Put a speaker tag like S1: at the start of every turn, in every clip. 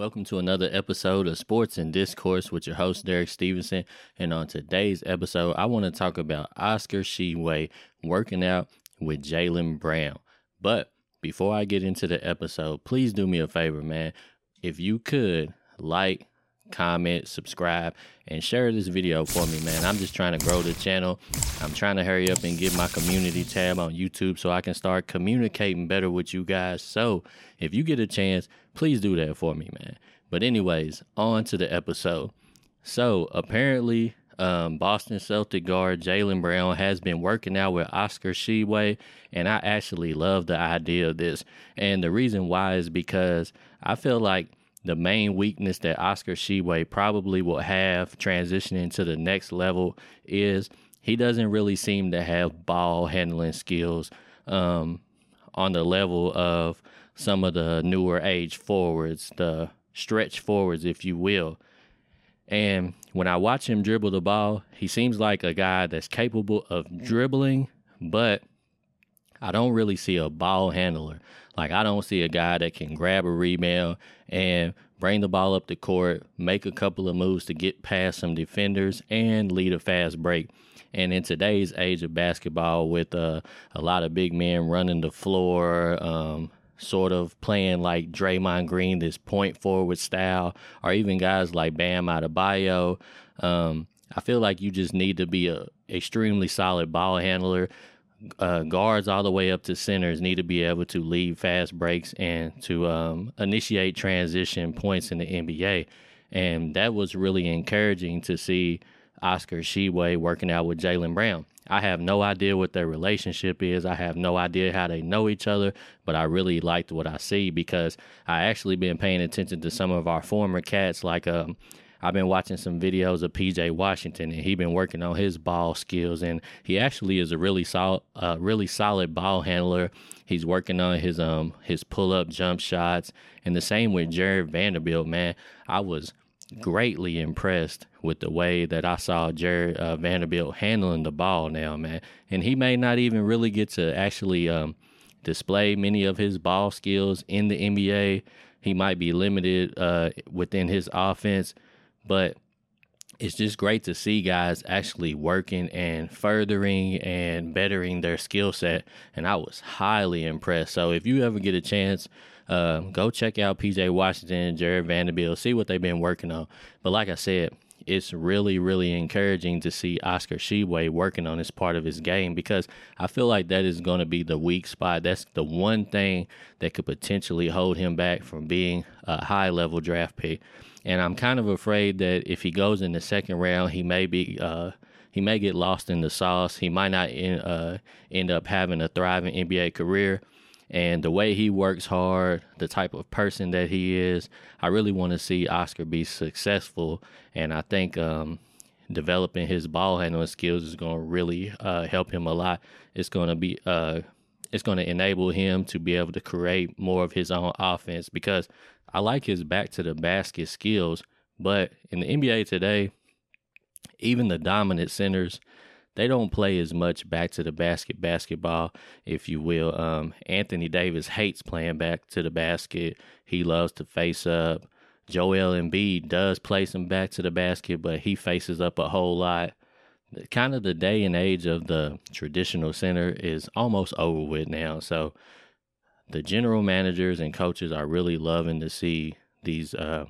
S1: Welcome to another episode of Sports and Discourse with your host, Derek Stevenson. And on today's episode, I want to talk about Oscar Tshiebwe working out with Jaylen Brown. But before I get into the episode, please do me a favor, man. If you could like, comment, subscribe, and share this video for me, man. I'm just trying to grow the channel. I'm trying to hurry up and get my community tab on YouTube so I can start communicating better with you guys. So if you get a chance, please do that for me, man. But, anyways, on to the episode. So, apparently, um, Boston Celtic guard Jaylen Brown has been working out with Oscar Tshiebwe, and I actually love the idea of this. And the reason why is because I feel like the main weakness that Oscar Tshiebwe probably will have transitioning to the next level is he doesn't really seem to have ball handling skills um, on the level of some of the newer age forwards, the stretch forwards, if you will. And when I watch him dribble the ball, he seems like a guy that's capable of dribbling, but I don't really see a ball handler. Like I don't see a guy that can grab a rebound and bring the ball up the court, make a couple of moves to get past some defenders, and lead a fast break. And in today's age of basketball, with uh, a lot of big men running the floor, um, sort of playing like Draymond Green, this point forward style, or even guys like Bam Adebayo, um, I feel like you just need to be a extremely solid ball handler uh, guards all the way up to centers need to be able to lead fast breaks and to um, initiate transition points in the NBA. And that was really encouraging to see Oscar Tshiebwe working out with Jaylen Brown. I have no idea what their relationship is. I have no idea how they know each other, but I really liked what I see because I actually been paying attention to some of our former cats like um, I've been watching some videos of PJ Washington, and he's been working on his ball skills, and he actually is a really solid, uh, really solid ball handler. He's working on his um his pull up jump shots, and the same with Jarred Vanderbilt. Man, I was greatly impressed with the way that I saw Jarred uh, Vanderbilt handling the ball now, man. And he may not even really get to actually um, display many of his ball skills in the NBA. He might be limited uh, within his offense, but it's just great to see guys actually working and furthering and bettering their skill set. And I was highly impressed. So if you ever get a chance, uh, go check out PJ Washington, Jarred Vanderbilt, see what they've been working on. But like I said, it's really, really encouraging to see Oscar Tshiebwe working on this part of his game because I feel like that is going to be the weak spot. That's the one thing that could potentially hold him back from being a high level draft pick. And I'm kind of afraid that if he goes in the second round, he may be. Uh, he may get lost in the sauce. He might not in, uh, end up having a thriving NBA career. And the way he works hard, the type of person that he is, I really want to see Oscar be successful. And I think um, developing his ball handling skills is going to really uh, help him a lot. It's going to be uh, it's going to enable him to be able to create more of his own offense because I like his back to the basket skills. But in the NBA today, even the dominant centers, they don't play as much back to the basket basketball, if you will. Um, Anthony Davis hates playing back to the basket. He loves to face up. Joel Embiid does play some back to the basket, but he faces up a whole lot. Kind of the day and age of the traditional center is almost over with now. So the general managers and coaches are really loving to see these uh,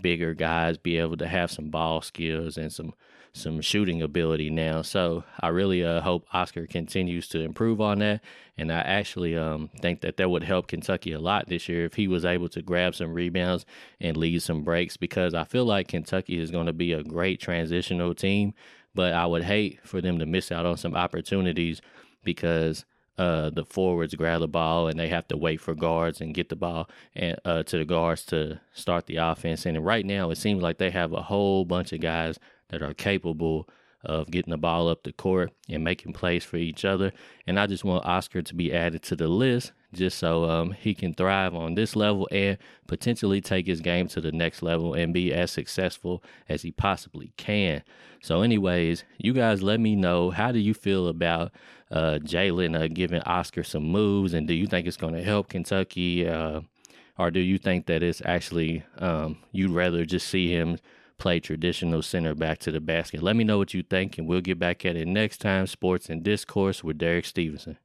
S1: bigger guys be able to have some ball skills and some some shooting ability now. So I really uh, hope Oscar continues to improve on that. And I actually um, think that that would help Kentucky a lot this year if he was able to grab some rebounds and lead some breaks because I feel like Kentucky is going to be a great transitional team. But I would hate for them to miss out on some opportunities because uh, the forwards grab the ball and they have to wait for guards and get the ball and uh, to the guards to start the offense. And right now, it seems like they have a whole bunch of guys that are capable of getting the ball up the court and making plays for each other. And I just want Oscar to be added to the list just so um, he can thrive on this level and potentially take his game to the next level and be as successful as he possibly can. So, anyways, you guys let me know how do you feel about uh, Jaylen uh, giving Oscar some moves, and do you think it's going to help Kentucky? Uh, or do you think that it's actually um, you'd rather just see him play traditional center back to the basket? Let me know what you think, and we'll get back at it next time. Sports and Discourse with Derek Stevenson.